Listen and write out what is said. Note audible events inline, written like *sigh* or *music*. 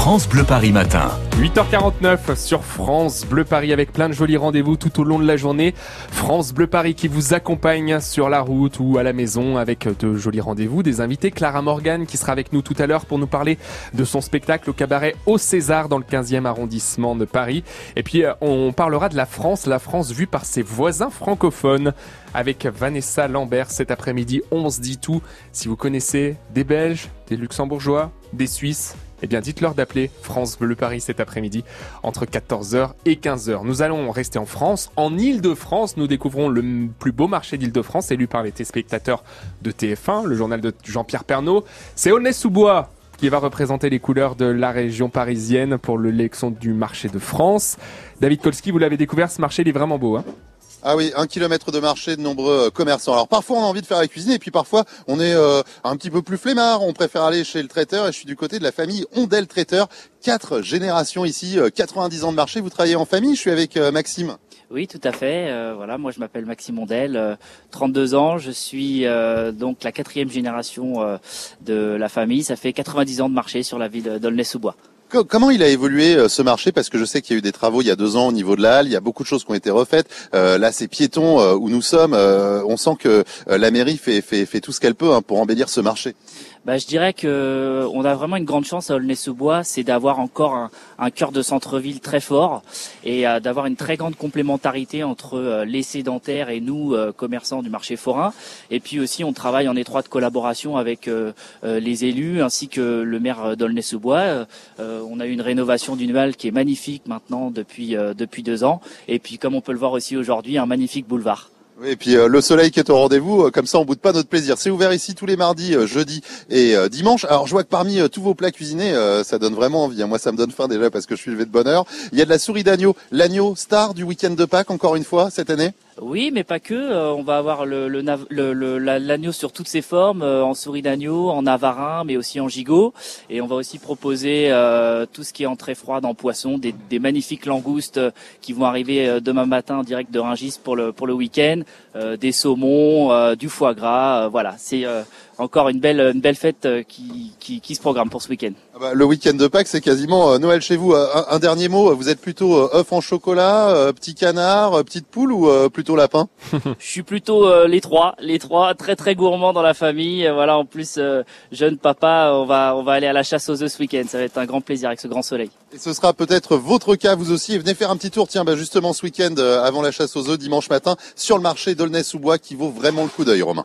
France Bleu Paris Matin. 8h49 sur France Bleu Paris avec plein de jolis rendez-vous tout au long de la journée. France Bleu Paris qui vous accompagne sur la route ou à la maison avec de jolis rendez-vous. Des invités, Clara Morgan qui sera avec nous tout à l'heure pour nous parler de son spectacle au cabaret au César dans le 15e arrondissement de Paris. Et puis euh, on parlera de la France, la France vue par ses voisins francophones avec Vanessa Lambert cet après-midi. On se dit tout. Si vous connaissez des Belges, des Luxembourgeois, des Suisses, eh bien dites-leur d'appeler France Bleu Paris cet après-midi entre 14h et 15h. Nous allons rester en France. En Île-de-France, nous découvrons le plus beau marché d'Île-de-France élu par les téléspectateurs de TF1, le journal de Jean-Pierre Pernaud. C'est Aulnay-sous-Bois qui va représenter les couleurs de la région parisienne pour l'élection du marché de France. David Kolski, vous l'avez découvert, ce marché il est vraiment beau. Hein? Ah oui, un kilomètre de marché, de nombreux euh, commerçants. Alors parfois on a envie de faire la cuisine et puis parfois on est euh, un petit peu plus flemmard, on préfère aller chez le traiteur et je suis du côté de la famille Ondel Traiteur. Quatre générations ici, 90 euh, ans de marché, vous travaillez en famille, je suis avec Maxime. Oui, tout à fait. voilà, moi je m'appelle Maxime Ondel, 32 ans, je suis donc la quatrième génération de la famille. Ça fait 90 ans de marché sur la ville d'Aulnay-sous-Bois. Comment il a évolué euh, ce marché? Parce que je sais qu'il y a eu des travaux il y a deux ans au niveau de la halle, il y a beaucoup de choses qui ont été refaites. Euh, là, c'est piéton euh, où nous sommes. on sent que la mairie fait, tout ce qu'elle peut hein, pour embellir ce marché bah, je dirais que on a vraiment une grande chance à Aulnay-sous-Bois, c'est d'avoir encore un, un cœur de centre-ville très fort et d'avoir une très grande complémentarité entre les sédentaires et nous, commerçants du marché forain. Et puis aussi, on travaille en étroite collaboration avec les élus ainsi que le maire d'Aulnay-sous-Bois. On a eu une rénovation d'une halle qui est magnifique maintenant depuis depuis deux ans. Et puis, comme on peut le voir aussi aujourd'hui, un magnifique boulevard. Et puis euh, le soleil qui est au rendez-vous, euh, comme ça on boude pas notre plaisir. C'est ouvert ici tous les mardis, euh, jeudi et dimanche. Alors je vois que parmi tous vos plats cuisinés, ça donne vraiment envie. Hein. Moi ça me donne faim déjà parce que je suis levé de bonne heure. Il y a de la souris d'agneau, l'agneau star du week-end de Pâques encore une fois cette année? Oui, mais pas que. Euh, on va avoir l'agneau sur toutes ses formes, euh, en souris d'agneau, en avarin, mais aussi en gigot. Et on va aussi proposer euh, tout ce qui est entrée froide en poisson, des, magnifiques langoustes qui vont arriver demain matin direct de Ringis pour le pour le week-end, des saumons, du foie gras. voilà, c'est encore une belle, une belle fête qui, qui, qui se programme pour ce week-end. Ah bah, le week-end de Pâques, c'est quasiment euh, Noël chez vous. Euh, un, dernier mot, vous êtes plutôt œuf en chocolat, petit canard, petite poule ou plutôt lapin? *laughs* Je suis plutôt les trois, les trois, très très gourmands dans la famille. Voilà, en plus jeune papa, on va on va aller à la chasse aux œufs ce week-end. Ça va être un grand plaisir avec ce grand soleil. Et ce sera peut-être votre cas vous aussi. Venez faire un petit tour, tiens, bah justement ce week-end avant la chasse aux œufs dimanche matin sur le marché d'Aulnay-sous-Bois qui vaut vraiment le coup d'œil, Romain.